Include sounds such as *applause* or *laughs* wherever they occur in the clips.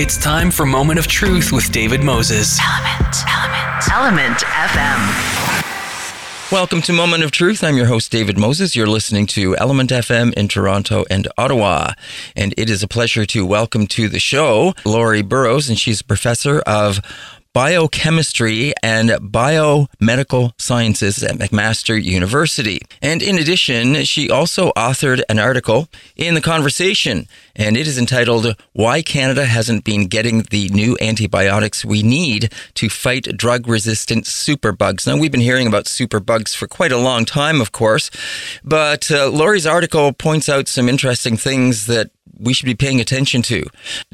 It's time for Moment of Truth with David Moses. Element, Element, Element FM. Welcome to Moment of Truth. I'm your host, David Moses. You're listening to Element FM in Toronto and Ottawa. And it is a pleasure to welcome to the show Lori Burrows, and she's a professor of biochemistry and biomedical sciences at McMaster University. And in addition, she also authored an article in The Conversation, and it is entitled Why Canada Hasn't Been Getting the New Antibiotics We Need to Fight Drug Resistant Superbugs. Now, we've been hearing about superbugs for quite a long time, of course, but uh, Lori's article points out some interesting things that we should be paying attention to.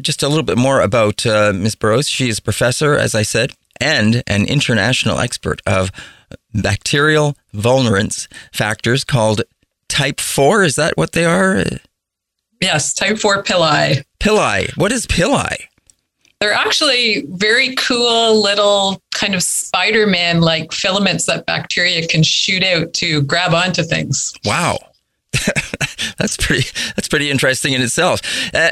Just a little bit more about uh, Ms. Burrows. She is professor, as I said, and an international expert of bacterial virulence factors called type 4. Is that what they are? Yes, type 4 pili. Pili. What is pili? They're actually very cool little kind of Spider Man like filaments that bacteria can shoot out to grab onto things. Wow. *laughs* that's pretty. That's pretty interesting in itself. Uh,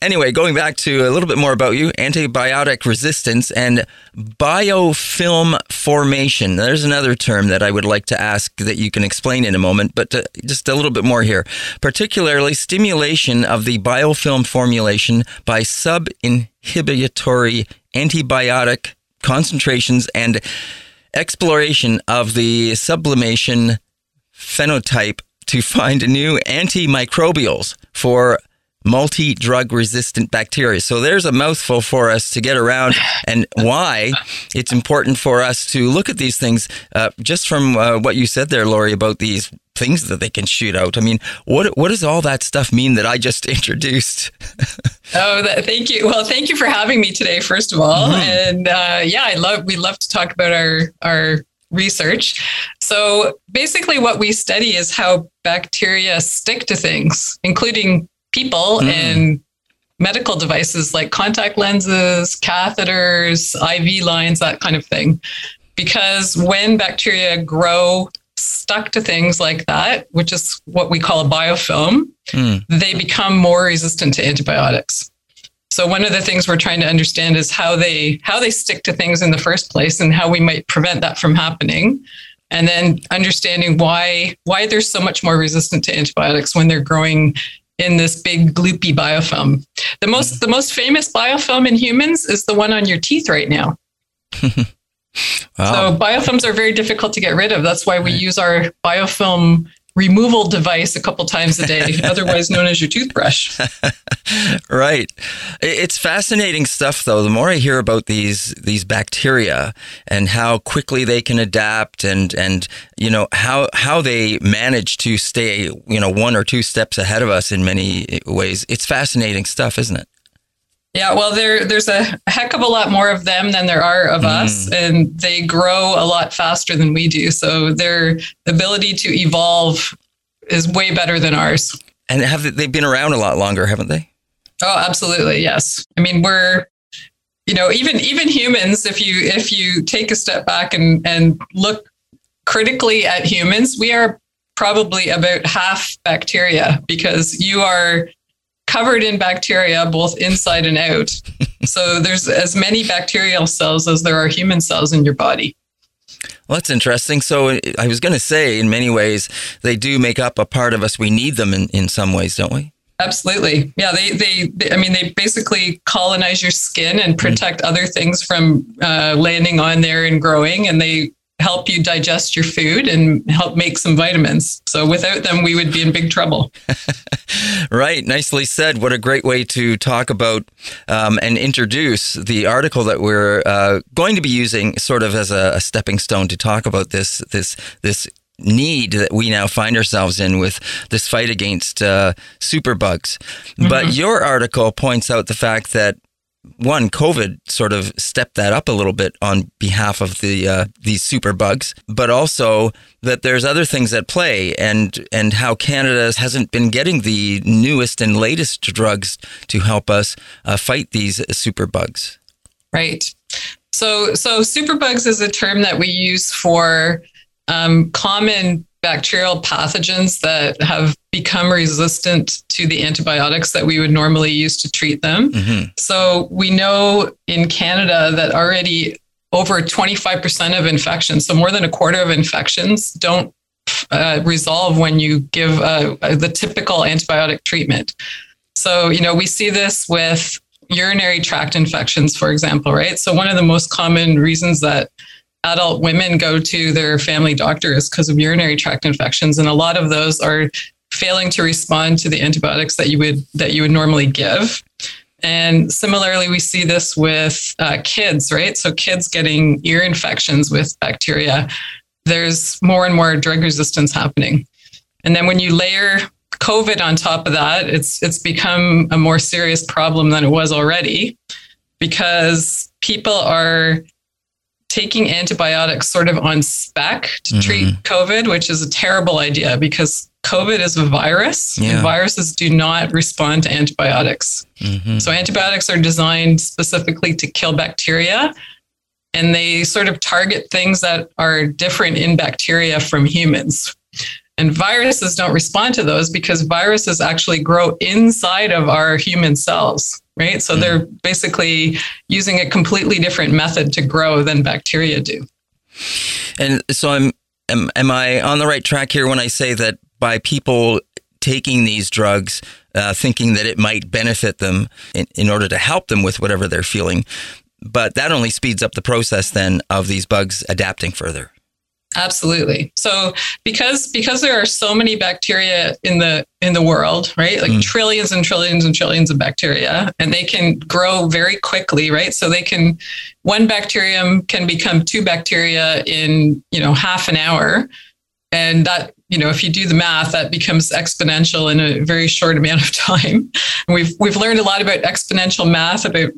anyway, going back to a little bit more about you: antibiotic resistance and biofilm formation. There's another term that I would like to ask that you can explain in a moment, but uh, just a little bit more here. Particularly, stimulation of the biofilm formulation by sub-inhibitory antibiotic concentrations and exploration of the sublimation phenotype to find new antimicrobials for multi drug resistant bacteria. So there's a mouthful for us to get around and why it's important for us to look at these things uh, just from uh, what you said there, Lori, about these things that they can shoot out. I mean, what what does all that stuff mean that I just *laughs* introduced? oh, that, thank you. Well, thank you for having me today, first of all. Mm-hmm. And uh, yeah, I love we love to talk about our our research. So basically, what we study is how bacteria stick to things, including people mm. and medical devices like contact lenses, catheters, IV lines, that kind of thing. Because when bacteria grow stuck to things like that, which is what we call a biofilm, mm. they become more resistant to antibiotics. So one of the things we're trying to understand is how they how they stick to things in the first place and how we might prevent that from happening. And then understanding why why they're so much more resistant to antibiotics when they're growing in this big gloopy biofilm. The most the most famous biofilm in humans is the one on your teeth right now. *laughs* wow. So biofilms are very difficult to get rid of. That's why we use our biofilm removal device a couple times a day, *laughs* otherwise known as your toothbrush. *laughs* right. It's fascinating stuff though. The more I hear about these these bacteria and how quickly they can adapt and and you know how how they manage to stay, you know, one or two steps ahead of us in many ways. It's fascinating stuff, isn't it? Yeah, well, there there's a heck of a lot more of them than there are of mm. us, and they grow a lot faster than we do. So their ability to evolve is way better than ours. And have they been around a lot longer, haven't they? Oh, absolutely, yes. I mean, we're you know even even humans. If you if you take a step back and and look critically at humans, we are probably about half bacteria because you are covered in bacteria both inside and out. *laughs* so there's as many bacterial cells as there are human cells in your body. Well, that's interesting. So I was going to say, in many ways, they do make up a part of us. We need them in, in some ways, don't we? Absolutely. Yeah. They, they, they I mean, they basically colonize your skin and protect mm. other things from uh, landing on there and growing. And they help you digest your food and help make some vitamins. So without them, we would be in big trouble. *laughs* right. Nicely said. What a great way to talk about um, and introduce the article that we're uh, going to be using sort of as a, a stepping stone to talk about this, this, this need that we now find ourselves in with this fight against uh, superbugs. Mm-hmm. But your article points out the fact that one, COVID sort of stepped that up a little bit on behalf of the uh, these super bugs, but also that there's other things at play, and and how Canada hasn't been getting the newest and latest drugs to help us uh, fight these super bugs. Right. So so superbugs is a term that we use for um, common bacterial pathogens that have become resistant to the antibiotics that we would normally use to treat them. Mm-hmm. So we know in Canada that already over 25% of infections, so more than a quarter of infections, don't uh, resolve when you give uh, the typical antibiotic treatment. So, you know, we see this with urinary tract infections, for example, right? So, one of the most common reasons that adult women go to their family doctor is because of urinary tract infections, and a lot of those are failing to respond to the antibiotics that you would that you would normally give. And similarly, we see this with uh, kids, right? So kids getting ear infections with bacteria, there's more and more drug resistance happening. And then when you layer COVID on top of that, it's it's become a more serious problem than it was already because people are taking antibiotics sort of on spec to mm-hmm. treat COVID, which is a terrible idea because COVID is a virus yeah. and viruses do not respond to antibiotics. Mm-hmm. So antibiotics are designed specifically to kill bacteria and they sort of target things that are different in bacteria from humans. And viruses don't respond to those because viruses actually grow inside of our human cells right? So mm they're basically using a completely different method to grow than bacteria do. And so I'm am, am I on the right track here when I say that by people taking these drugs uh, thinking that it might benefit them in, in order to help them with whatever they're feeling, but that only speeds up the process then of these bugs adapting further. Absolutely. So because because there are so many bacteria in the in the world, right? Like mm. trillions and trillions and trillions of bacteria and they can grow very quickly, right? So they can one bacterium can become two bacteria in, you know, half an hour. And that, you know, if you do the math, that becomes exponential in a very short amount of *laughs* time. And we've we've learned a lot about exponential math about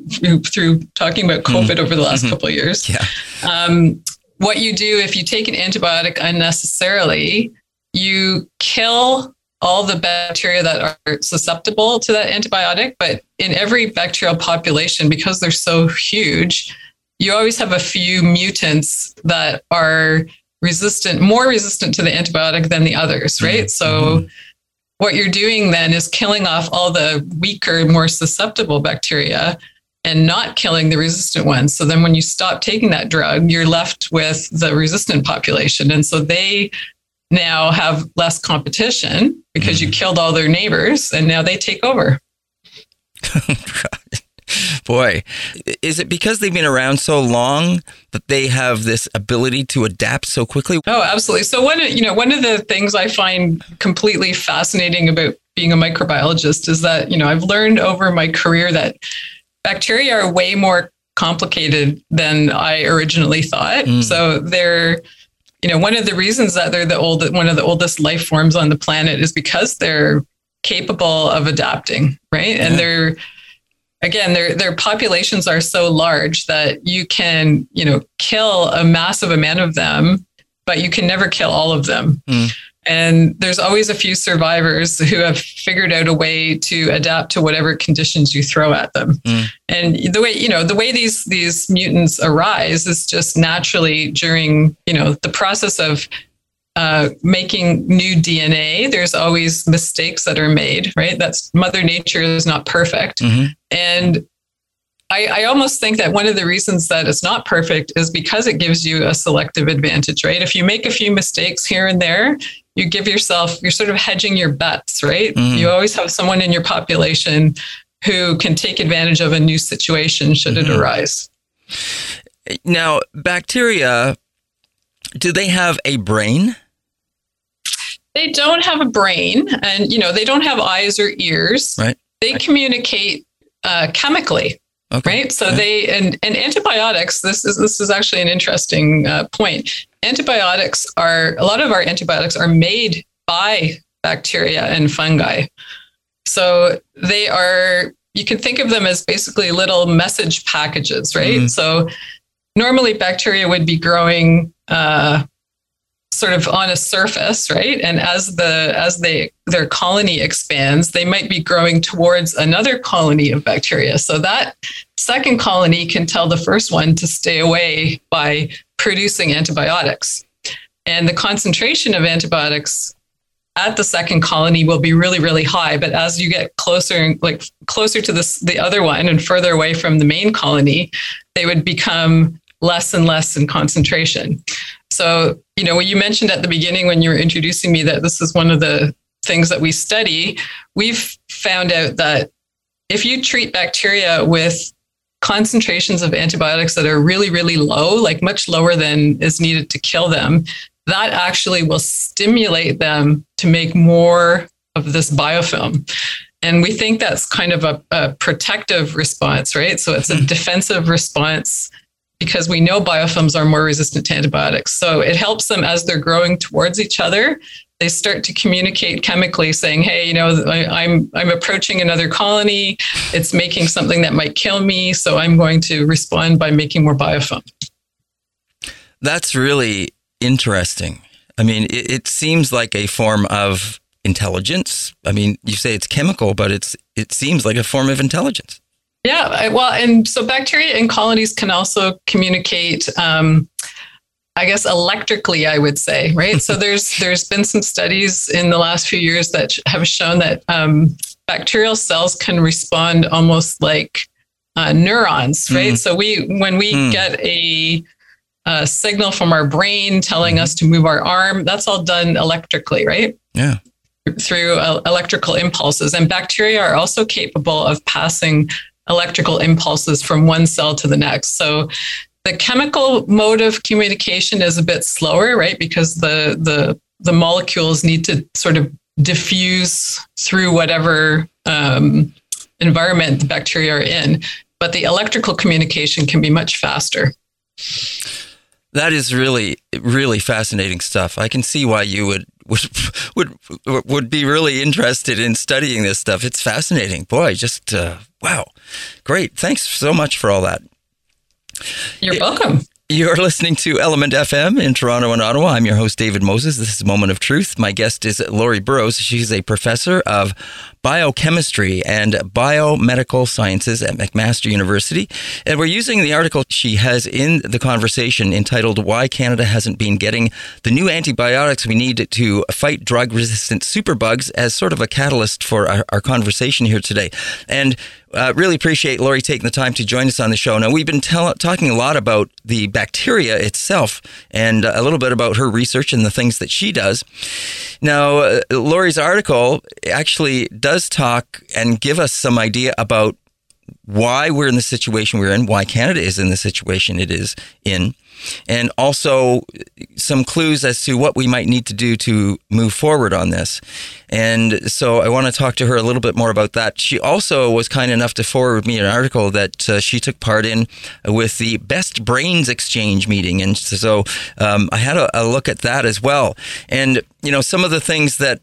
through talking about mm. COVID mm. over the last mm-hmm. couple of years. Yeah. Um, what you do if you take an antibiotic unnecessarily, you kill all the bacteria that are susceptible to that antibiotic. But in every bacterial population, because they're so huge, you always have a few mutants that are resistant, more resistant to the antibiotic than the others, right? So mm-hmm. what you're doing then is killing off all the weaker, more susceptible bacteria and not killing the resistant ones. So then when you stop taking that drug, you're left with the resistant population. And so they now have less competition because you mm-hmm. killed all their neighbors and now they take over. *laughs* Boy, is it because they've been around so long that they have this ability to adapt so quickly? Oh, absolutely. So one, you know, one of the things I find completely fascinating about being a microbiologist is that, you know, I've learned over my career that bacteria are way more complicated than I originally thought. Mm. So they're, you know, one of the reasons that they're the old, one of the oldest life forms on the planet is because they're capable of adapting, right? Yeah. And they're, again, their their populations are so large that you can, you know, kill a massive amount of them, but you can never kill all of them. Mm. And there's always a few survivors who have figured out a way to adapt to whatever conditions you throw at them. Mm. And the way, you know, the way these these mutants arise is just naturally during, you know, the process of uh, making new DNA, there's always mistakes that are made, right? That's Mother Nature is not perfect. Mm-hmm. And I, I, almost think that one of the reasons that it's not perfect is because it gives you a selective advantage, right? If you make a few mistakes here and there, you give yourself, you're sort of hedging your bets, right? Mm-hmm. You always have someone in your population who can take advantage of a new situation should mm-hmm. it arise. Now, bacteria, do they have a brain? They don't have a brain, and you know they don't have eyes or ears. Right. They right. communicate uh, chemically. Okay. Right. So they and and antibiotics. This is this is actually an interesting uh, point antibiotics are a lot of our antibiotics are made by bacteria and fungi. So they are, you can think of them as basically little message packages, right? Mm. So normally bacteria would be growing uh, sort of on a surface, right? And as the as they their colony expands, they might be growing towards another colony of bacteria. So that second colony can tell the first one to stay away by producing antibiotics. And the concentration of antibiotics at the second colony will be really really high but as you get closer like closer to this the other one and further away from the main colony they would become less and less in concentration so you know what you mentioned at the beginning when you were introducing me that this is one of the things that we study we've found out that if you treat bacteria with concentrations of antibiotics that are really really low like much lower than is needed to kill them that actually will stimulate them to make more of this biofilm. And we think that's kind of a, a protective response, right? So it's a hmm. defensive response because we know biofilms are more resistant to antibiotics. So it helps them as they're growing towards each other. They start to communicate chemically, saying, "Hey, you know, I, I'm I'm approaching another colony. It's making something that might kill me, so I'm going to respond by making more biofilm." That's really interesting. I mean, it, it, seems like a form of intelligence. I mean, you say it's chemical, but it's it seems like a form of intelligence. Yeah, well, and so bacteria in colonies can also communicate. Um, I guess electrically, I would say, right? so *laughs* there's there's been some studies in the last few years that have shown that um, bacterial cells can respond almost like uh, neurons, right? Mm. So we when we mm. get a a signal from our brain telling mm-hmm. us to move our arm. That's all done electrically, right? Yeah. Through uh, electrical impulses. And bacteria are also capable of passing electrical impulses from one cell to the next. So the chemical mode of communication is a bit slower, right? Because the the the molecules need to sort of diffuse through whatever um, environment the bacteria are in. But the electrical communication can be much faster. That is really, really fascinating stuff. I can see why you would would would would be really interested in studying this stuff. It's fascinating, boy. Just uh, wow, great. Thanks so much for all that. You're welcome. You're listening to Element FM in Toronto and Ottawa. I'm your host, David Moses. This is Moment of Truth. My guest is Lori Burrows. She's a professor of biochemistry and biomedical sciences at McMaster University. And we're using the article she has in the conversation entitled Why Canada Hasn't Been Getting the New Antibiotics We Need to Fight Drug Resistant Superbugs as sort of a catalyst for our, our conversation here today. And uh, really appreciate Lori taking the time to join us on the show. Now, we've been tell- talking a lot about the bacteria itself and a little bit about her research and the things that she does. Now, uh, Lori's article actually does talk and give us some idea about why we're in the situation we're in, why Canada is in the situation it is in, and also some clues as to what we might need to do to move forward on this. And so I want to talk to her a little bit more about that. She also was kind enough to forward me an article that uh, she took part in with the Best Brains Exchange meeting. And so um, I had a, a look at that as well. And, you know, some of the things that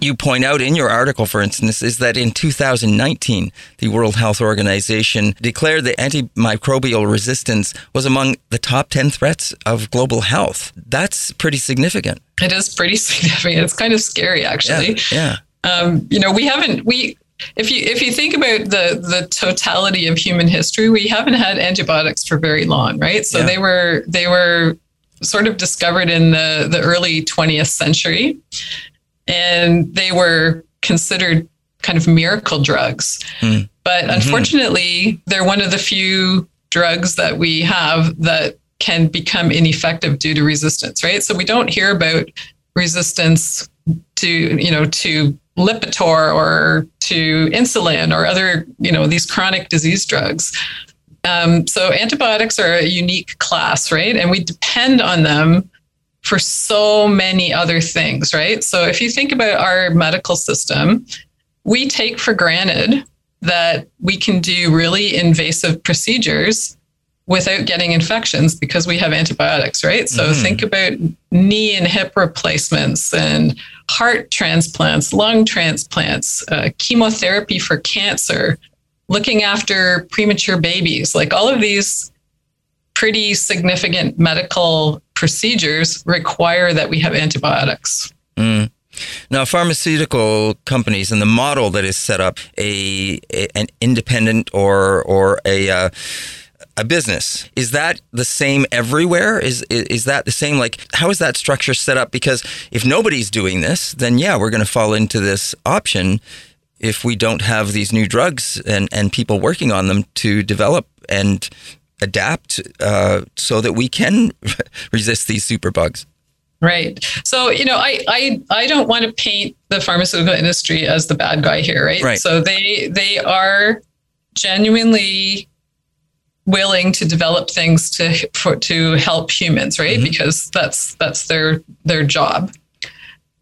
you point out in your article, for instance, is that in 2019, the World Health Organization declared that antimicrobial resistance was among the top 10 threats of global health. That's pretty significant. It is pretty *laughs* significant. It's kind of scary, actually. Yeah. yeah. Um, you know, we haven't, we, if you if you think about the the totality of human history, we haven't had antibiotics for very long, right? So yeah. they were they were sort of discovered in the the early 20th century and they were considered kind of miracle drugs. Mm. But mm-hmm. unfortunately, they're one of the few drugs that we have that can become ineffective due to resistance, right? So we don't hear about resistance to, you know, to Lipitor or to insulin or other, you know, these chronic disease drugs. Um, so antibiotics are a unique class, right? And we depend on them for so many other things, right? So if you think about our medical system, we take for granted that we can do really invasive procedures without getting infections because we have antibiotics, right? So mm-hmm. think about knee and hip replacements and heart transplants, lung transplants, uh, chemotherapy for cancer, looking after premature babies, like all of these pretty significant medical procedures require that we have antibiotics. Mm. Now, pharmaceutical companies and the model that is set up a, a an independent or or a uh, a business. Is that the same everywhere? Is, is is that the same? Like, how is that structure set up? Because if nobody's doing this, then yeah, we're going to fall into this option if we don't have these new drugs and, and people working on them to develop and adapt uh, so that we can *laughs* resist these superbugs. Right. So, you know, I, I I don't want to paint the pharmaceutical industry as the bad guy here, right? Right. So they they are genuinely willing to develop things to for, to help humans, right? Mhm. Because that's that's their their job.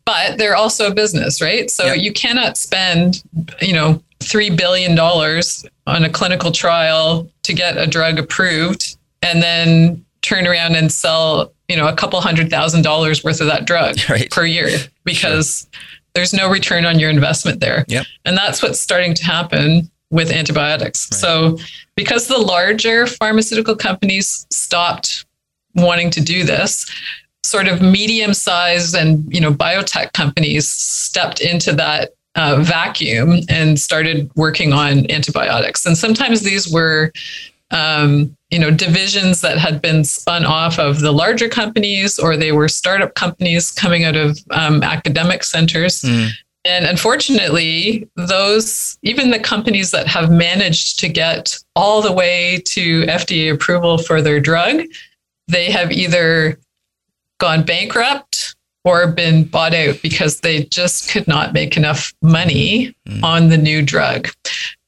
But they're also a business, right? So Yeah. you cannot spend, you know, 3 billion dollars on a clinical trial to get a drug approved and then turn around and sell, you know, a couple hundred thousand dollars worth of that drug *laughs* Right. per year because there's no return on your investment there. Yep. And that's what's starting to happen with antibiotics. Right. So because the larger pharmaceutical companies stopped wanting to do this, sort of medium-sized and you know biotech companies stepped into that uh, vacuum and started working on antibiotics. And sometimes these were um, you know divisions that had been spun off of the larger companies or they were startup companies coming out of um, academic centers Mm. and unfortunately those even the companies that have managed to get all the way to fda approval for their drug they have either gone bankrupt or been bought out because they just could not make enough money Mm. on the new drug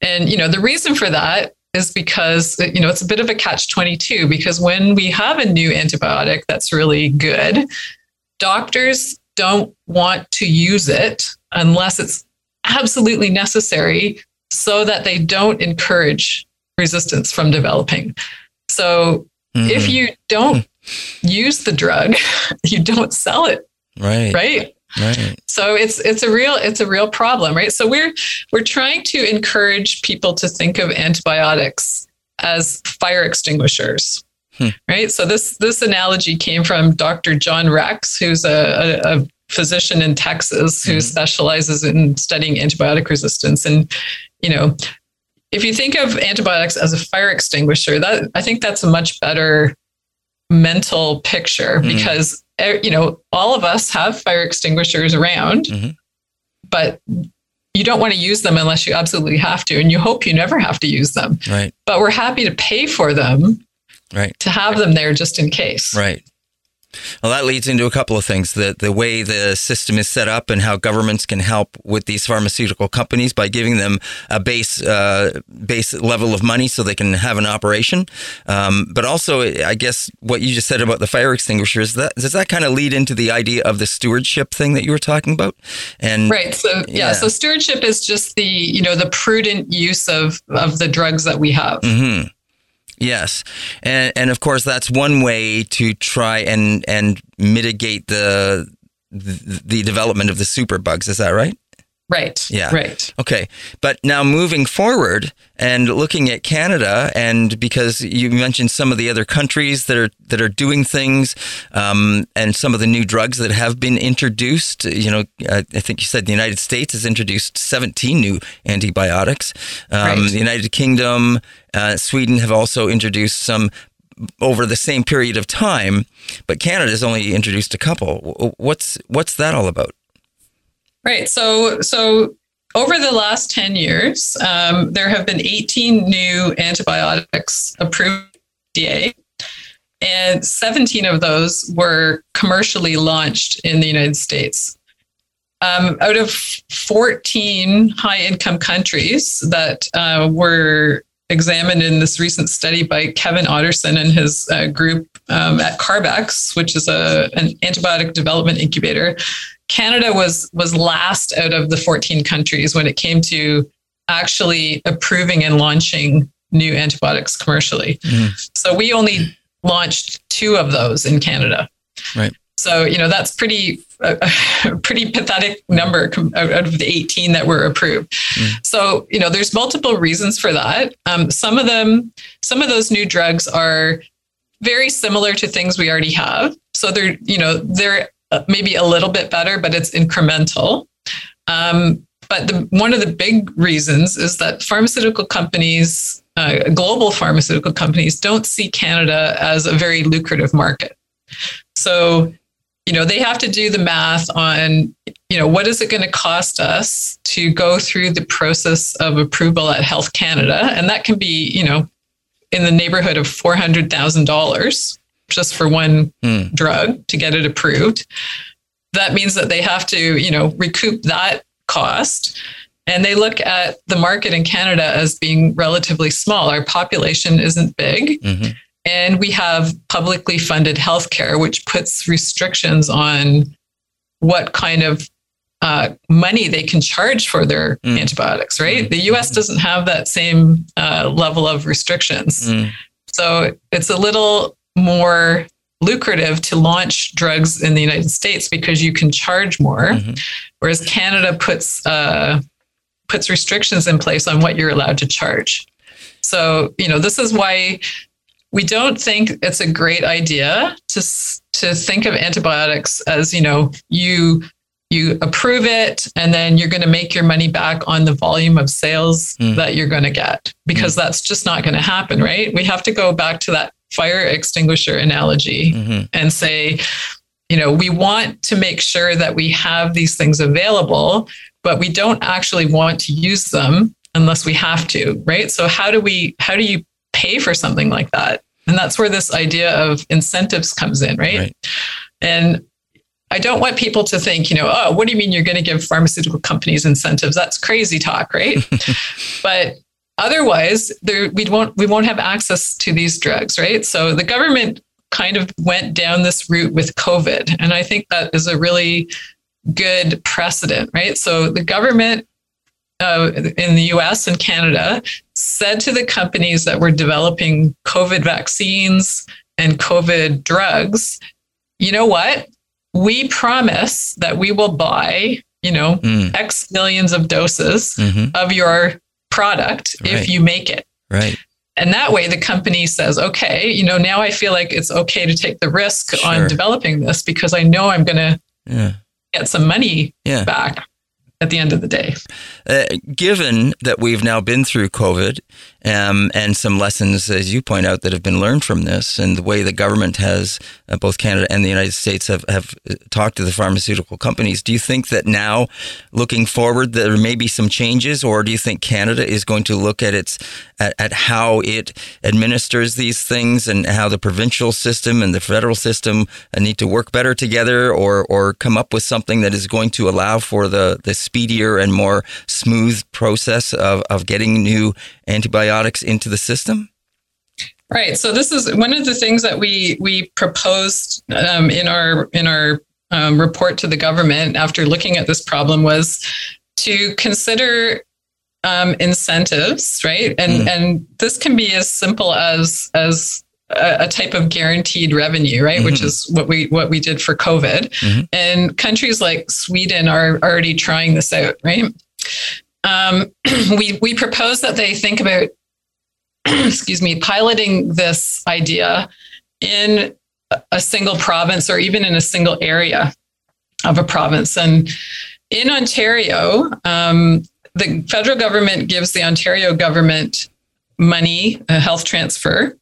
and you know the reason for that is because you know it's a bit of a catch 22 because when we have a new antibiotic that's really good doctors don't want to use it unless it's absolutely necessary so that they don't encourage resistance from developing so Mhm. if you don't use the drug. *laughs* You don't sell it. Right, right? Right, so it's it's a real it's a real problem right? So we're we're trying to encourage people to think of antibiotics as fire extinguishers. Hmm. right? So this this analogy came from dr john rex who's a, a, a physician in texas who Mhm. specializes in studying antibiotic resistance. And you know if you think of antibiotics as a fire extinguisher that i think that's a much better mental picture Mhm. because eh, you know all of us have fire extinguishers around Mhm. but you don't want to use them unless you absolutely have to and you hope you never have to use them right, but we're happy to pay for them right. to have them there just in case Right. Well, that leads into a couple of things: the the way the system is set up, and how governments can help with these pharmaceutical companies by giving them a base uh, base level of money so they can have an operation. Um, but also, I guess what you just said about the fire extinguishers that does that kind of lead into the idea of the stewardship thing that you were talking about? And right so yeah. Yeah. so stewardship is just the you know the prudent use of of the drugs that we have hmm Yes, and and of course that's one way to try and and mitigate the the, the development of the superbugs. Is that right? right Yeah. right Okay, but now moving forward and looking at Canada, and because you mentioned some of the other countries that are that are doing things, um, and some of the new drugs that have been introduced. You know, uh, I think you said the United States has introduced 17 new antibiotics. Um, Right. The United Kingdom, uh, Sweden have also introduced some over the same period of time, but Canada has only introduced a couple. What's what's that all about? Right. So, so over the last 10 years, um, there have been 18 new antibiotics approved FDA, and 17 of those were commercially launched in the United States. Um, out of 14 high income countries that uh, were examined in this recent study by Kevin Outterson and his uh, group um, at CARB-X, which is a, an antibiotic development incubator, Canada was was last out of the 14 countries when it came to actually approving and launching new antibiotics commercially. Mhm. So we only launched two of those in Canada. Right. So you know that's pretty a, *laughs* a pretty pathetic number out of the 18 that were approved. So you know there's multiple reasons for that. Um, some of them, some of those new drugs are very similar to things we already have. So they're you know they're uh, maybe a little bit better, but it's incremental. Um, but the, one of the big reasons is that pharmaceutical companies uh, global pharmaceutical companies don't see Canada as a very lucrative market. So, you know, they have to do the math on, you know, what is it going to cost us to go through the process of approval at Health Canada? And that can be, you know, in the neighborhood of $400,000 just for one mm. drug to get it approved. That means that they have to, you know, recoup that cost. And they look at the market in Canada as being relatively small. Our population isn't big. Mm-hmm. And we have publicly funded healthcare, which puts restrictions on what kind of uh, money they can charge for their mm. antibiotics, right? Mm. The US doesn't have that same uh, level of restrictions. Mm. So it's a little more lucrative to launch drugs in the United States because you can charge more, mm-hmm. whereas Canada puts uh, puts restrictions in place on what you're allowed to charge. So you know this is why we don't think it's a great idea to to think of antibiotics as you know you you approve it and then you're going to make your money back on the volume of sales mm. that you're going to get because mm. that's just not going to happen right we have to go back to that fire extinguisher analogy mm-hmm. and say you know we want to make sure that we have these things available but we don't actually want to use them unless we have to right so how do we how do you pay for something like that and that's where this idea of incentives comes in right, right. and I don't want people to think, you know, oh, what do you mean you're going to give pharmaceutical companies incentives? That's crazy talk, right? *laughs* but otherwise, there we won't we won't have access to these drugs, right? So the government kind of went down this route with COVID, and I think that is a really good precedent, right? So the government uh, in the US and Canada said to the companies that were developing COVID vaccines and COVID drugs, you know what? we promise that we will buy, you know, mm. X millions of doses mm-hmm. of your product right. if you make it. Right. And that way the company says, okay, you know, now I feel like it's okay to take the risk sure. on developing this because I know I'm going to yeah. get some money yeah. back at the end of the day. Uh, given that we've now been through COVID um, and some lessons, as you point out, that have been learned from this, and the way the government has, uh, both Canada and the United States, have, have uh, talked to the pharmaceutical companies, do you think that now, looking forward, there may be some changes, or do you think Canada is going to look at its at, at how it administers these things and how the provincial system and the federal system uh, need to work better together, or or come up with something that is going to allow for the the speedier and more smooth process of, of getting new antibiotics into the system? Right. So this is one of the things that we we proposed um, in our in our um, report to the government after looking at this problem was to consider um, incentives, right? And mm. and this can be as simple as as a, a type of guaranteed revenue, right? Mm-hmm. Which is what we what we did for COVID. Mm-hmm. And countries like Sweden are already trying this out, right? Um, *clears throat* we we propose that they think about, *clears throat* excuse me, piloting this idea in a single province or even in a single area of a province. And in Ontario, um, the federal government gives the Ontario government money, a health transfer,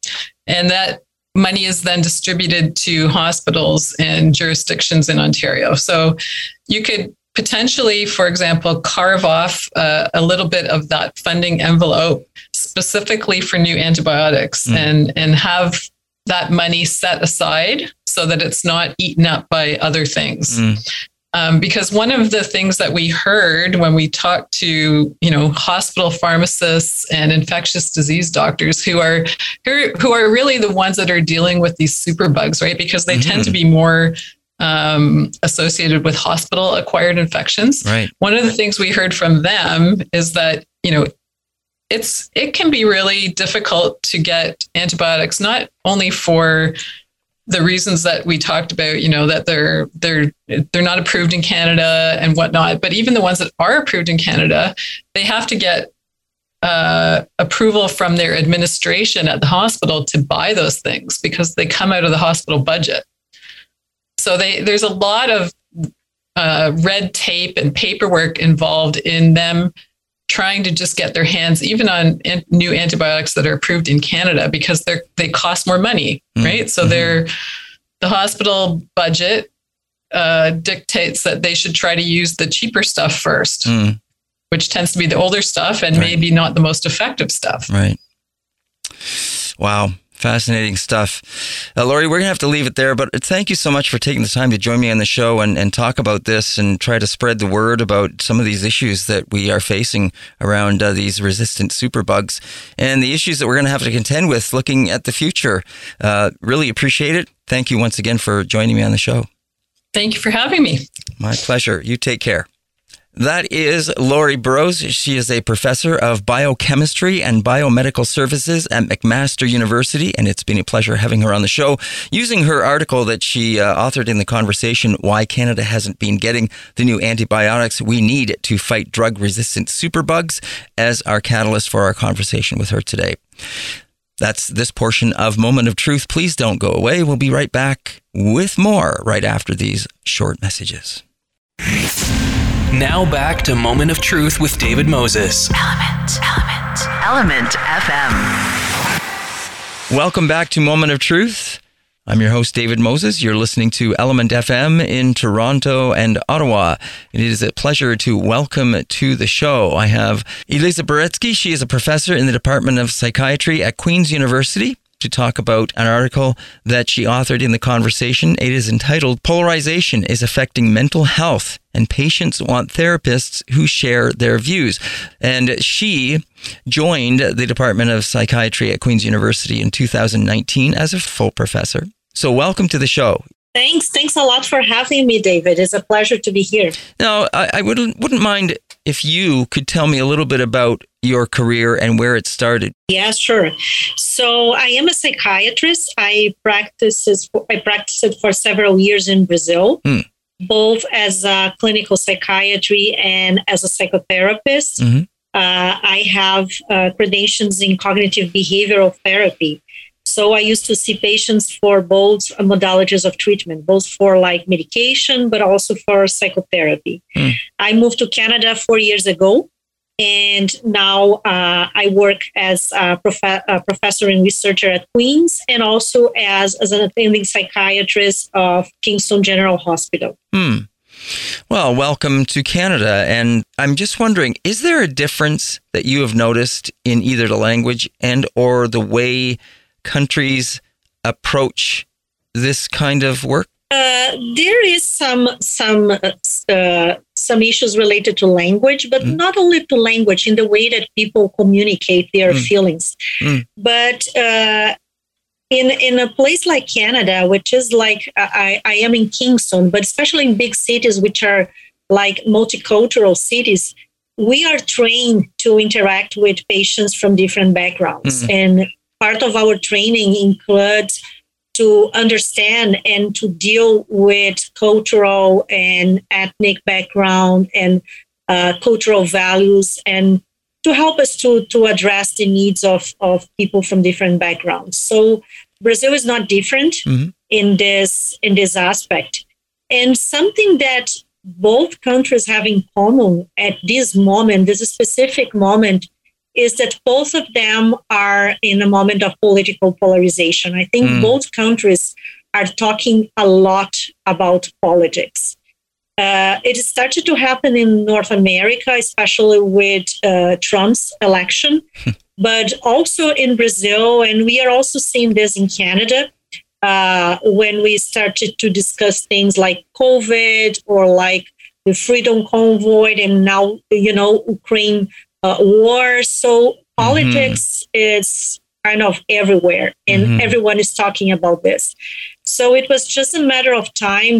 and that money is then distributed to hospitals and jurisdictions in Ontario. So you could potentially, for example, carve off uh, a little bit of that funding envelope specifically for new antibiotics mm. and, and have that money set aside so that it's not eaten up by other things. Mm. Um, because one of the things that we heard when we talked to you know hospital pharmacists and infectious disease doctors who are who are really the ones that are dealing with these superbugs right because they mm-hmm. tend to mm-hmm. be more um, associated with hospital acquired infections right one of the things we heard from them is that you know it's it can be really difficult to get antibiotics not only for the reasons that we talked about, you know, that they're they're they're not approved in Canada and whatnot. But even the ones that are approved in Canada, they have to get uh, approval from their administration at the hospital to buy those things because they come out of the hospital budget. So they there's a lot of uh, red tape and paperwork involved in them trying to just get their hands even on an- new antibiotics that are approved in Canada because they're they cost more money, Mm. right? So they're the hospital budget uh, dictates that they should try to use the cheaper stuff first, Mm, which tends to be the older stuff and Right. maybe not the most effective stuff. right. Wow. Fascinating stuff. Uh, Lori, we're going to have to leave it there, but thank you so much for taking the time to join me on the show and, and talk about this and try to spread the word about some of these issues that we are facing around uh, these resistant superbugs and the issues that we're going to have to contend with looking at the future. Uh, really appreciate it. Thank you once again for joining me on the show. Thank you for having me. My pleasure. You take care. That is Lori Burrows. She is a professor of biochemistry and biomedical services at McMaster University, and it's been a pleasure having her on the show. Using her article that she uh, authored in the conversation, Why Canada Hasn't Been Getting the New Antibiotics We Need to Fight Drug Resistant Superbugs, as our catalyst for our conversation with her today. That's this portion of Moment of Truth. Please don't go away. We'll be right back with more right after these short messages. Now back to Moment of Truth with David Moses. Element. Element. Element FM. Welcome back to Moment of Truth. I'm your host, David Moses. You're listening to Element FM in Toronto and Ottawa. It is a pleasure to welcome to the show. I have Elisa Brietzke. She is a professor in the Department of Psychiatry at Queen's University to talk about an article that she authored in the conversation. It is entitled Polarization is Affecting Mental Health and Patients Want Therapists Who Share Their Views. And she joined the Department of Psychiatry at Queen's University in 2019 as a full professor. So, welcome to the show. Thanks. Thanks a lot for having me, David. It's a pleasure to be here. Now, I, I wouldn't, wouldn't mind if you could tell me a little bit about your career and where it started. Yeah, sure. So I am a psychiatrist. I practiced I practiced for several years in Brazil, Hmm. both as a clinical psychiatry and as a psychotherapist. Mhm. Uh, I have uh, credentials in cognitive behavioral therapy. So I used to see patients for both modalities of treatment, both for like medication, but also for psychotherapy. Hmm. I moved to Canada four years ago and now uh, I work as a, prof- a professor and researcher at Queen's and also as, as an attending psychiatrist of Kingston General Hospital. Hmm. Well, welcome to Canada. And I'm just wondering, is there a difference that you have noticed in either the language and or the way countries approach this kind of work? Uh, there is some some uh, some issues related to language, but Mm. not only to language in the way that people communicate their Mm. feelings. Mm. But uh, in in a place like Canada, which is like I, I am in Kingston, but especially in big cities which are like multicultural cities, we are trained to interact with patients from different backgrounds, Mhm. and part of our training includes to understand and to deal with cultural and ethnic background and uh, cultural values and to help us to, to address the needs of, of people from different backgrounds. So Brazil is not different Mhm. in this in this aspect. And something that both countries have in common at this moment, this specific moment, is that both of them are in a moment of political polarization. I think Mm. both countries are talking a lot about politics. Uh, it started to happen in North America, especially with uh, Trump's election, but also in Brazil. And we are also seeing this in Canada uh, when we started to discuss things like COVID or like the Freedom Convoy and now, you know, Ukraine uh, war. So politics is kind of everywhere and Mhm. everyone is talking about this. So it was just a matter of time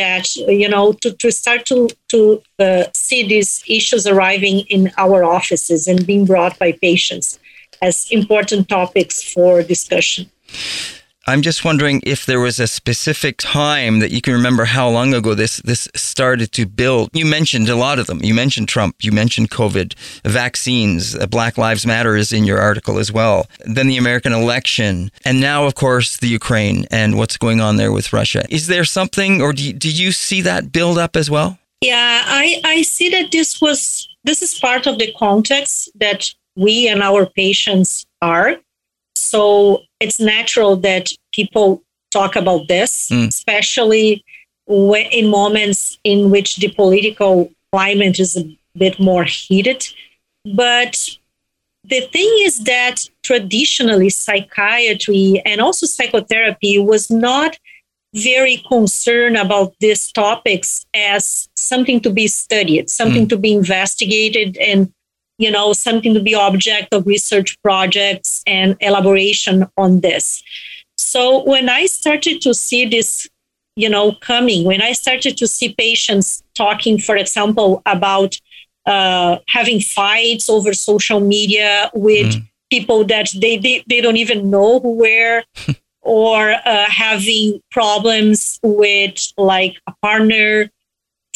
that, you know, to, to start to, to uh, see these issues arriving in our offices and being brought by patients as important topics for discussion. I'm just wondering if there was a specific time that you can remember how long ago this this started to build. You mentioned a lot of them. You mentioned Trump. You mentioned COVID, vaccines. uh, Black Lives Matter is in your article as well. Then the American election, and now, of course, the Ukraine and what's going on there with Russia. Is there something, or do you, do you see that build up as well? Yeah, I, I see that this was this is part of the context that we and our patients are. So it's natural that people talk about this, mm. especially in moments in which the political climate is a bit more heated. But the thing is that traditionally psychiatry and also psychotherapy was not very concerned about these topics as something to be studied, something mm. to be investigated, and you know something to be object of research projects and elaboration on this. So when I started to see this, you know, coming, when I started to see patients talking, for example, about uh, having fights over social media with mm. people that they, they, they don't even know who were *laughs* or uh, having problems with like a partner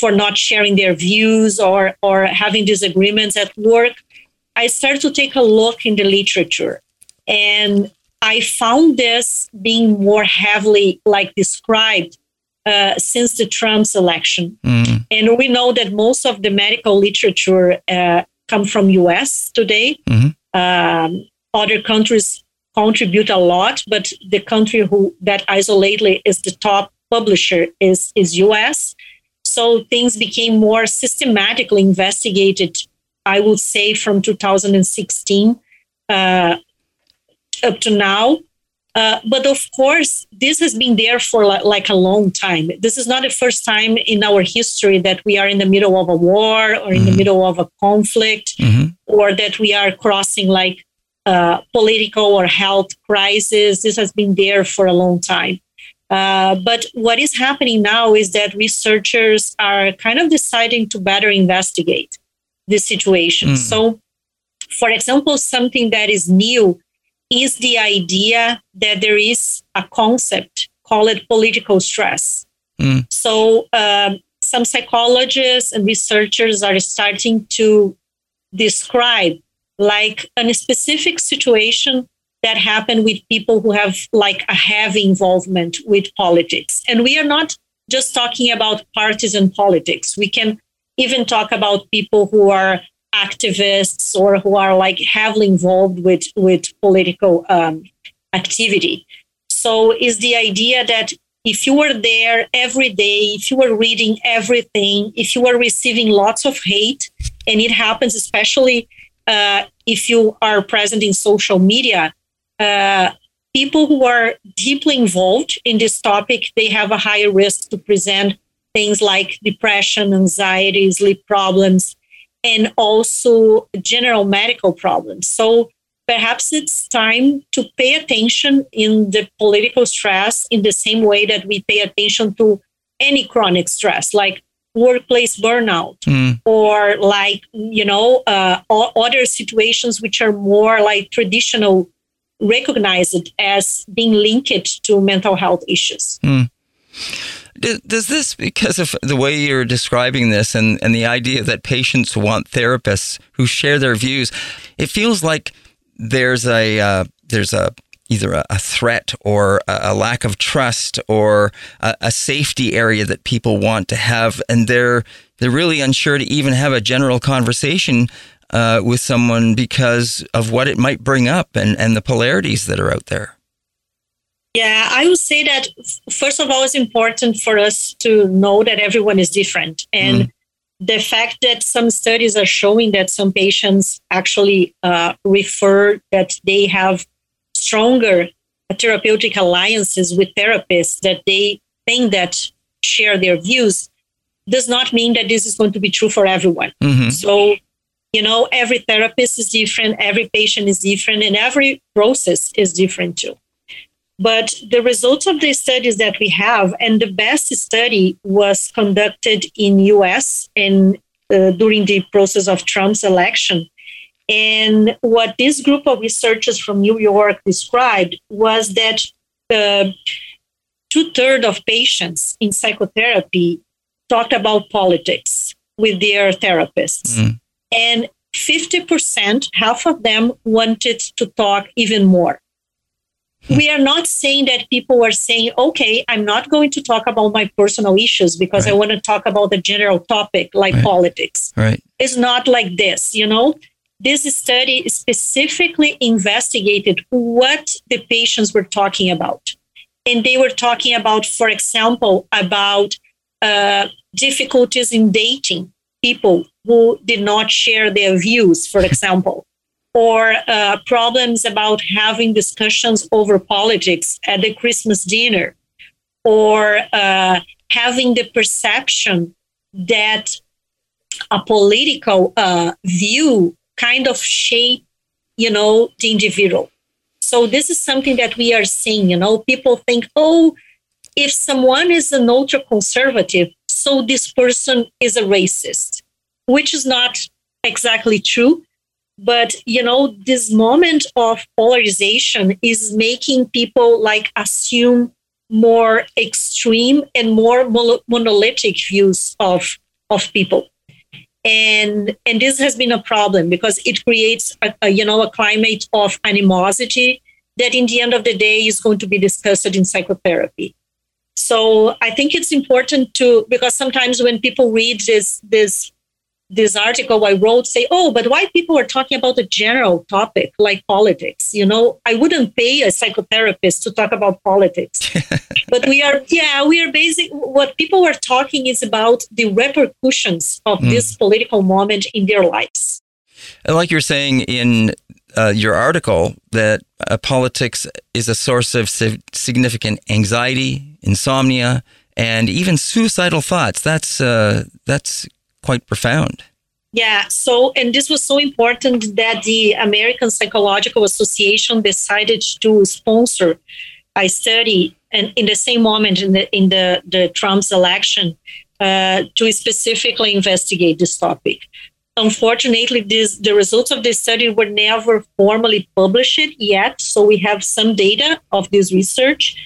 for not sharing their views or or having disagreements at work i started to take a look in the literature and i found this being more heavily like described uh, since the trump's election mm. and we know that most of the medical literature uh, come from us today mm-hmm. um, other countries contribute a lot, but the country who that isolatedly is the top publisher is is US. So things became more systematically investigated. I would say from 2016 uh, up to now. Uh, but of course, this has been there for like, like a long time. This is not the first time in our history that we are in the middle of a war or in mm-hmm. the middle of a conflict mm-hmm. or that we are crossing like uh, political or health crisis. This has been there for a long time. Uh, but what is happening now is that researchers are kind of deciding to better investigate the situation. Mm. So, for example, something that is new is the idea that there is a concept called political stress. Mm. So, um, some psychologists and researchers are starting to describe like a specific situation that happen with people who have like a heavy involvement with politics. And we are not just talking about partisan politics. We can even talk about people who are activists or who are like heavily involved with with political um, activity. So is the idea that if you were there every day, if you were reading everything, if you were receiving lots of hate, and it happens especially uh, if you are present in social media, uh, people who are deeply involved in this topic, they have a higher risk to present things like depression, anxiety, sleep problems, and also general medical problems. So perhaps it's time to pay attention in the political stress in the same way that we pay attention to any chronic stress, like workplace burnout mm. or like you know uh, other situations which are more like traditional recognized as being linked to mental health issues mm. Does this, because of the way you're describing this and, and the idea that patients want therapists who share their views, it feels like there's a uh, there's a either a, a threat or a, a, lack of trust or a, a, safety area that people want to have, and they're they're really unsure to even have a general conversation uh, with someone because of what it might bring up and and the polarities that are out there. Yeah, I would say that first of all, it's important for us to know that everyone is different and. Mm. The fact that some studies are showing that some patients actually uh, refer that they have stronger therapeutic alliances with therapists that they think that share their views does not mean that this is going to be true for everyone. Mm-hmm. So, you know, every therapist is different, every patient is different, and every process is different too. But the results of the studies that we have, and the best study was conducted in US and uh, during the process of Trump's election, and what this group of researchers from New York described was that uh, two thirds of patients in psychotherapy talked about politics with their therapists. Mm. And 50%, half of them wanted to talk even more. we are not saying that people are saying, okay, I'm not going to talk about my personal issues because right. I want to talk about the general topic like right. politics. Right. It's not like this, you know? This study specifically investigated what the patients were talking about. And they were talking about, for example, about uh, difficulties in dating people who did not share their views, for example *laughs* or uh, problems about having discussions over politics at the Christmas dinner, or uh, having the perception that a political uh, view kind of shape, you know, the individual. So this is something that we are seeing. You know, people think, oh, if someone is an ultra conservative, so this person is a racist, which is not exactly true but you know this moment of polarization is making people like assume more extreme and more monolithic views of of people. And and this has been a problem because it creates a, a, you know a climate of animosity that in the end of the day is going to be discussed in psychotherapy. So i think it's important to because sometimes when people read this this this article I wrote say, oh, but white people are talking about a general topic like politics. You know, I wouldn't pay a psychotherapist to talk about politics. *laughs* but we are, yeah, we are basic. What people are talking is about the repercussions of mm. this political moment in their lives. And Like you're saying in uh, your article, that uh, politics is a source of significant anxiety, insomnia, and even suicidal thoughts. That's uh, that's quite profound. Yeah. So, and this was so important that the American Psychological Association decided to sponsor a study, and in the same moment in the in the the Trump's election, uh, to specifically investigate this topic. Unfortunately, this, the results of this study were never formally published yet. So we have some data of this research,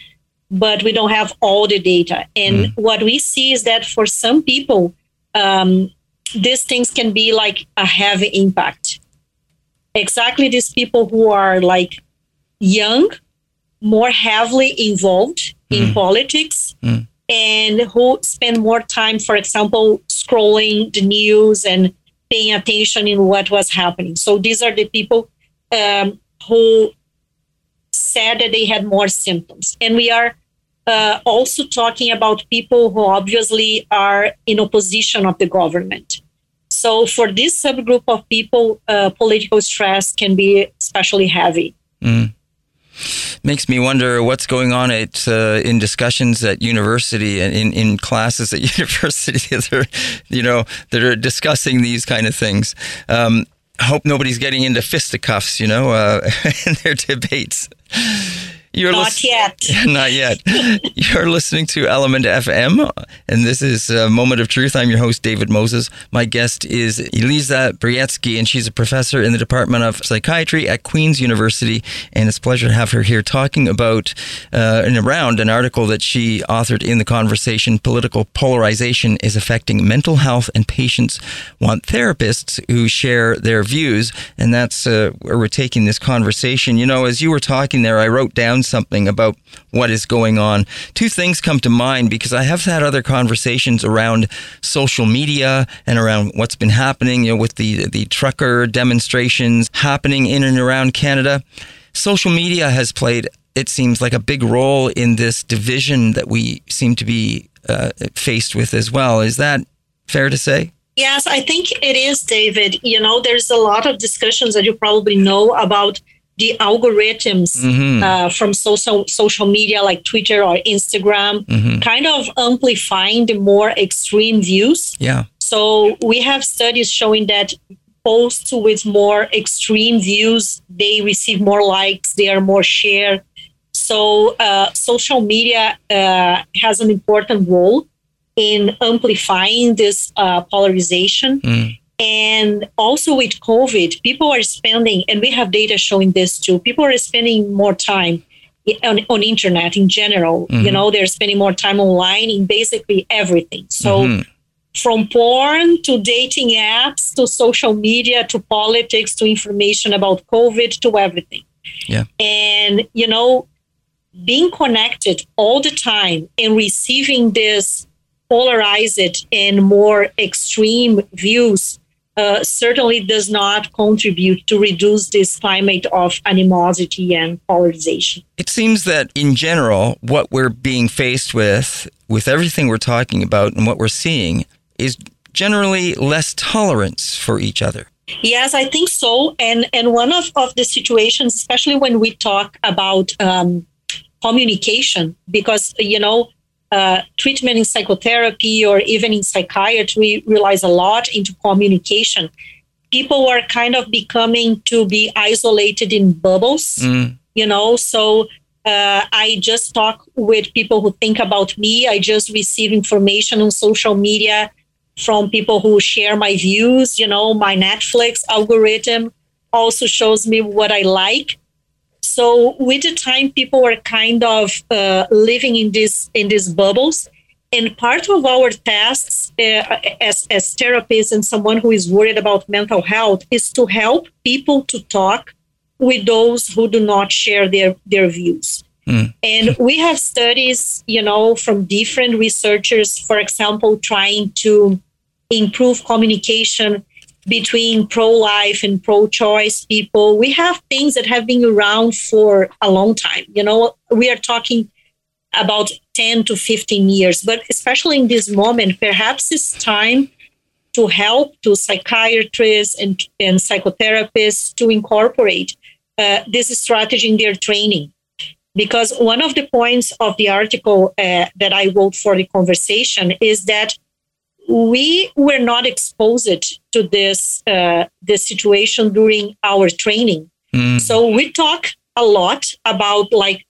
but we don't have all the data. And mm. what we see is that for some people, um, these things can be like a heavy impact. Exactly these people who are like young, more heavily involved mm. in politics, mm. and who spend more time, for example, scrolling the news and paying attention in what was happening. So these are the people um, who said that they had more symptoms. And we are uh, also talking about people who obviously are in opposition of the government. So for this subgroup of people, uh, political stress can be especially heavy. Mm. Makes me wonder what's going on at uh, in discussions at university and in, in classes at *laughs* university that are, you know, that are discussing these kind of things. Um, I hope nobody's getting into fisticuffs, you know, uh, *laughs* in their debates. You're not yet. *laughs* Not yet. *laughs* You're listening to Element FM, and this is a Moment of Truth. I'm your host, David Moses. My guest is Elisa Brietzke, and she's a professor in the Department of Psychiatry at Queen's University. And it's a pleasure to have her here talking about uh, and around an article that she authored in the conversation Political Polarization is Affecting Mental Health, and Patients Want Therapists Who Share Their Views. And that's uh, where we're taking this conversation. You know, as you were talking there, I wrote down something about what is going on. Two things come to mind because I have had other conversations around social media and around what's been happening, you know, with the the trucker demonstrations happening in and around Canada. Social media has played it seems like a big role in this division that we seem to be uh, faced with as well. Is that fair to say? Yes, I think it is, David. You know, there's a lot of discussions that you probably know about the algorithms mm-hmm. uh, from social social media like Twitter or Instagram, mm-hmm. kind of amplifying the more extreme views. Yeah. So we have studies showing that posts with more extreme views they receive more likes, they are more shared. So uh, social media uh, has an important role in amplifying this uh, polarization. Mm. And also with COVID, people are spending, and we have data showing this too, people are spending more time on, on internet in general. Mm-hmm. You know, they're spending more time online in basically everything. So mm-hmm. from porn to dating apps to social media to politics to information about COVID to everything. Yeah. And, you know, being connected all the time and receiving this polarized and more extreme views uh, certainly does not contribute to reduce this climate of animosity and polarization. It seems that in general, what we're being faced with, with everything we're talking about and what we're seeing, is generally less tolerance for each other. Yes, I think so. And and one of, of the situations, especially when we talk about um, communication, because you know, uh, treatment in psychotherapy or even in psychiatry relies a lot into communication. People are kind of becoming to be isolated in bubbles, mm. you know. So uh, I just talk with people who think about me. I just receive information on social media from people who share my views. You know, my Netflix algorithm also shows me what I like. So with the time, people were kind of uh, living in this in these bubbles. And part of our tasks uh, as, as therapists and someone who is worried about mental health is to help people to talk with those who do not share their, their views. Mm. And we have studies, you know, from different researchers, for example, trying to improve communication between pro-life and pro-choice people. We have things that have been around for a long time. You know, we are talking about 10 to 15 years, but especially in this moment, perhaps it's time to help to psychiatrists and, and psychotherapists to incorporate uh, this strategy in their training. Because one of the points of the article uh, that I wrote for the conversation is that we were not exposed to this uh, this situation during our training. Mm. So we talk a lot about like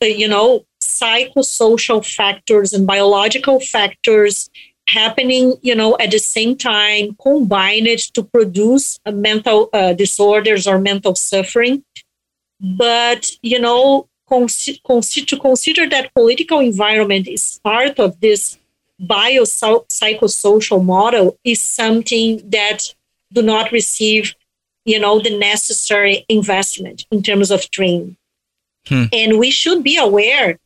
uh, you know psychosocial factors and biological factors happening you know at the same time combined to produce mental uh, disorders or mental suffering but you know con- con- to consider that political environment is part of this biopsychosocial model is something that do not receive you know the necessary investment in terms of training hmm. and we should be aware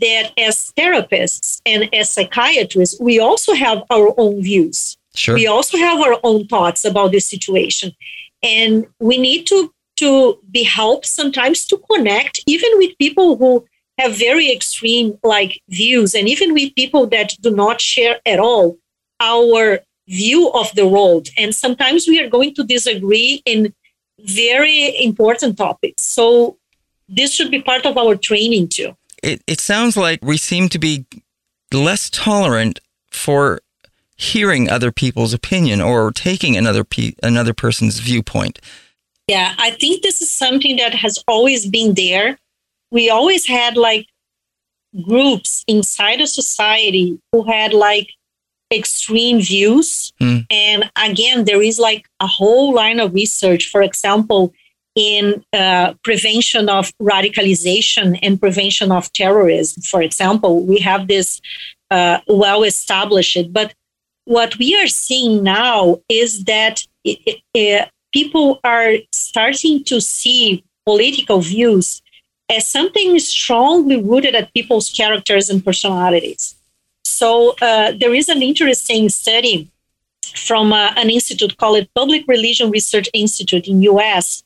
that as therapists and as psychiatrists we also have our own views sure. we also have our own thoughts about this situation and we need to to be helped sometimes to connect even with people who have very extreme like views. And even with people that do not share at all our view of the world. And sometimes we are going to disagree in very important topics. So this should be part of our training too. It, it sounds like we seem to be less tolerant for hearing other people's opinion or taking another pe- another person's viewpoint. Yeah i think this is something that has always been there we always had like groups inside a society who had like extreme views. Mm. And again, there is like a whole line of research, for example, in uh, prevention of radicalization and prevention of terrorism. For example, we have this uh, well established. But what we are seeing now is that it, it, people are starting to see political views as something strongly rooted at people's characters and personalities. So uh, there is an interesting study from uh, an institute called Public Religion Research Institute in US,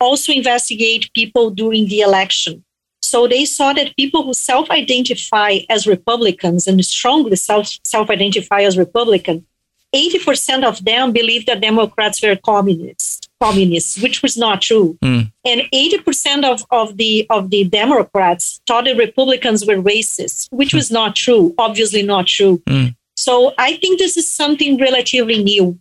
also investigate people during the election. So they saw that people who self-identify as Republicans and strongly self self-identify as Republican, 80% of them believe that Democrats were communists communists, which was not true. Mm. And 80% of, of the of the Democrats thought the Republicans were racist, which was not true, obviously not true. Mm. So I think this is something relatively new,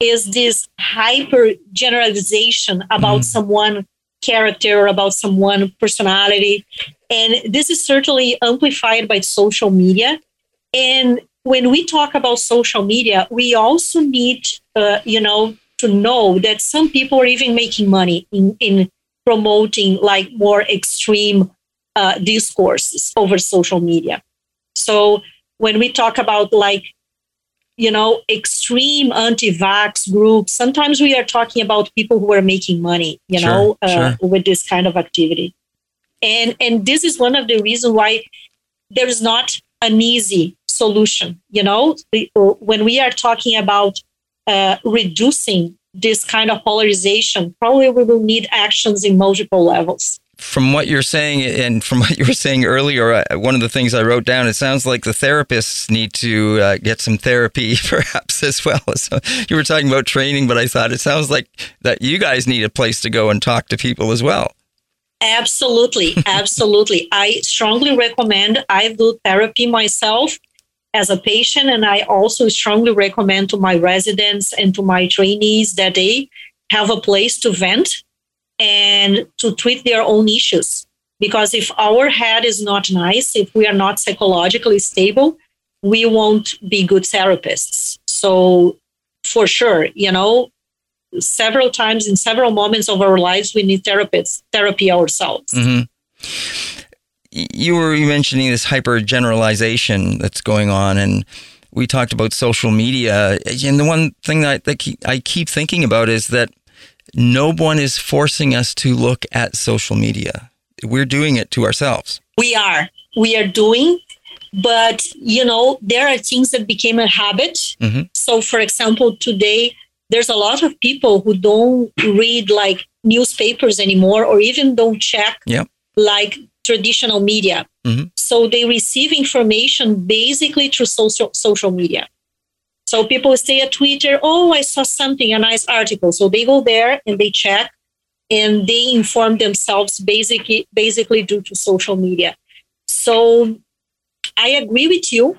is this hyper generalization about mm. someone character, about someone personality. And this is certainly amplified by social media. And when we talk about social media, we also need, uh, you know, to know that some people are even making money in, in promoting like more extreme uh, discourses over social media. So when we talk about like, you know, extreme anti-vax groups, sometimes we are talking about people who are making money, you sure, know, uh, sure. with this kind of activity. And and this is one of the reasons why there is not an easy solution. You know, when we are talking about uh, reducing this kind of polarization, probably we will need actions in multiple levels. From what you're saying, and from what you were saying earlier, uh, one of the things I wrote down, it sounds like the therapists need to uh, get some therapy, *laughs* perhaps as well. So you were talking about training, but I thought it sounds like that you guys need a place to go and talk to people as well. Absolutely, absolutely. I strongly recommend. I do therapy myself as a patient, and I also strongly recommend to my residents and to my trainees that they have a place to vent and to treat their own issues. Because if our head is not nice, if we are not psychologically stable, we won't be good therapists. So, for sure, you know, several times in several moments of our lives, we need therapists, therapy ourselves. Mm-hmm. You were mentioning this hyper generalization that's going on, and we talked about social media. And the one thing that, that I keep thinking about is that no one is forcing us to look at social media. We're doing it to ourselves. We are. We are doing but you know there are things that became a habit mm-hmm. so for example today there's a lot of people who don't read like newspapers anymore or even don't check yep. like traditional media. Mm-hmm. So they receive information basically through social social media. So people say at Twitter, "Oh, I saw something, a nice article." So they go there and they check, and they inform themselves basically basically due to social media. So I agree with you.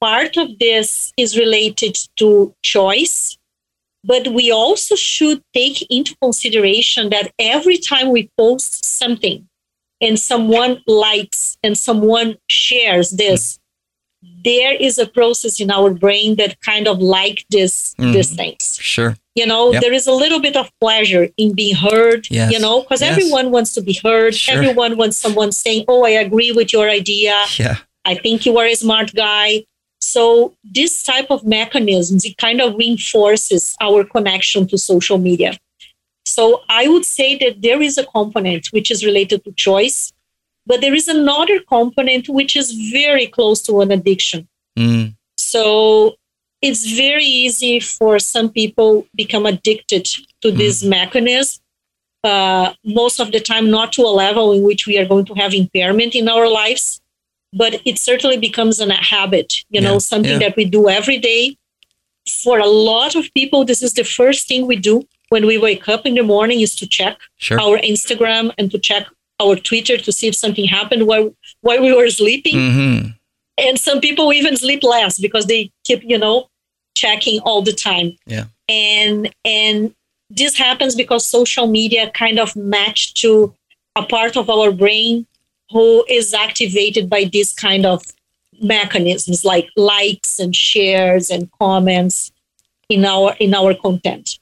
Part of this is related to choice but we also should take into consideration that every time we post something and someone likes and someone shares this, there is a process in our brain that kind of like this mm, these things. Sure. You know, yep. there is a little bit of pleasure in being heard, yes. you know, because yes. everyone wants to be heard. Sure. Everyone wants someone saying, Oh, I agree with your idea. Yeah. I think you are a smart guy. So this type of mechanisms, it kind of reinforces our connection to social media. So I would say that there is a component which is related to choice, but there is another component which is very close to an addiction. Mm. So it's very easy for some people become addicted to mm. this mechanism. Uh, most of the time, not to a level in which we are going to have impairment in our lives, but it certainly becomes a habit, you know, something yeah. that we do every day. For a lot of people, this is the first thing we do when we wake up in the morning is to check sure. our Instagram and to check our Twitter to see if something happened while while we were sleeping. Mm-hmm. And some people even sleep less because they keep, you know, checking all the time. Yeah. And and this happens because social media kind of match to a part of our brain who is activated by this kind of mechanisms like likes and shares and comments in our in our content.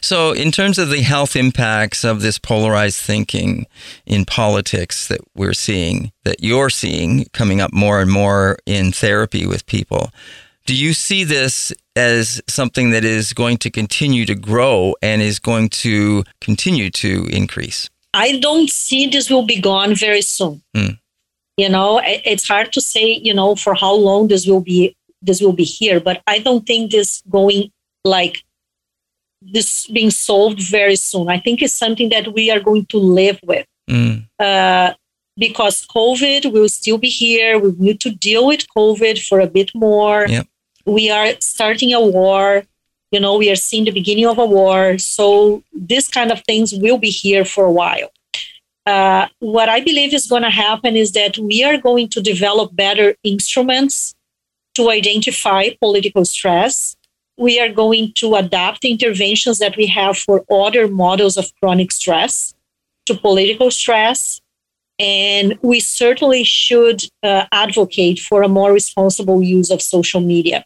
So, in terms of the health impacts of this polarized thinking in politics that we're seeing, that you're seeing coming up more and more in therapy with people, do you see this as something that is going to continue to grow and is going to continue to increase? I don't see this will be gone very soon. Mm. You know, it's hard to say, you know, for how long this will be this will be here, but I don't think this going like this being solved very soon. I think it's something that we are going to live with. Mm. Uh, because COVID will still be here. We need to deal with COVID for a bit more. Yep. We are starting a war you know we are seeing the beginning of a war so this kind of things will be here for a while uh, what i believe is going to happen is that we are going to develop better instruments to identify political stress we are going to adapt interventions that we have for other models of chronic stress to political stress. And we certainly should uh, advocate for a more responsible use of social media.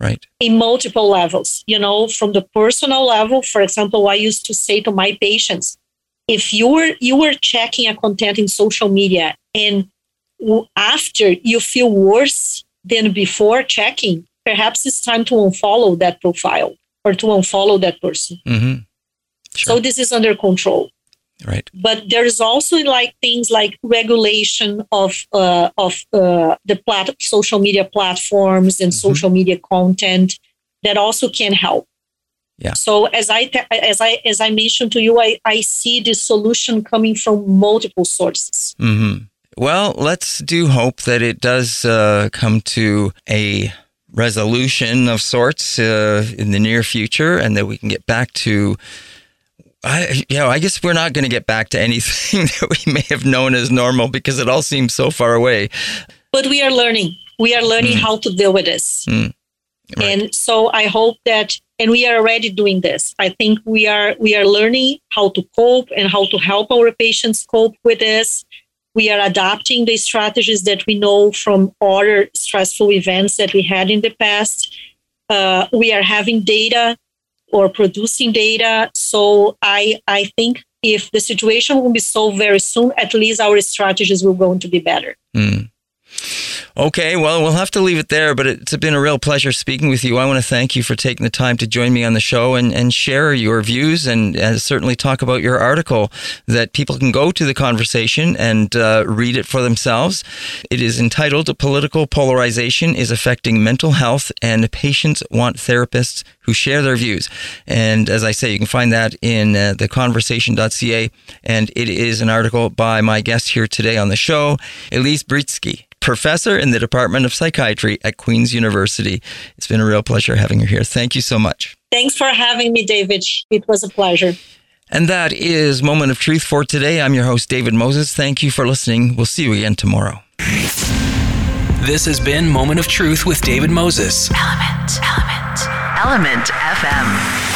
Right. In multiple levels you know from the personal level for example i used to say to my patients if you were you were checking a content in social media and after you feel worse than before checking perhaps it's time to unfollow that profile or to unfollow that person mm-hmm. sure. so this is under control Right. But there is also like things like regulation of uh, of uh, the plat- social media platforms and Mm-hmm. social media content that also can help. Yeah. So as I as I as I mentioned to you, I, I see this solution coming from multiple sources. Mm-hmm. Well, let's do hope that it does uh, come to a resolution of sorts uh, in the near future, and that we can get back to. I, you know, I guess we're not going to get back to anything *laughs* that we may have known as normal because it all seems so far away. But we are learning. We are learning Mm. how to deal with this. Mm. Right. And so I hope that and we are already doing this. I think we are we are learning how to cope and how to help our patients cope with this. We are adapting the strategies that we know from other stressful events that we had in the past. Uh, we are having data or producing data. So I I think if the situation will be solved very soon, at least our strategies will going to be better. Mm. Okay, well, we'll have to leave it there, but it's been a real pleasure speaking with you. I want to thank you for taking the time to join me on the show and, and share your views and, and certainly talk about your article that people can go to the conversation and uh, read it for themselves. It is entitled Political Polarization is Affecting Mental Health and Patients Want Therapists Who Share Their Views. And as I say, you can find that in uh, theconversation.ca. And it is an article by my guest here today on the show, Elise Brietzke professor in the Department of Psychiatry at Queen's University. It's been a real pleasure having you here. Thank you so much. Thanks for having me, David. It was a pleasure. And that is Moment of Truth for today. I'm your host, David Moses. Thank you for listening. We'll see you again tomorrow. This has been Moment of Truth with David Moses. Element. Element. Element FM.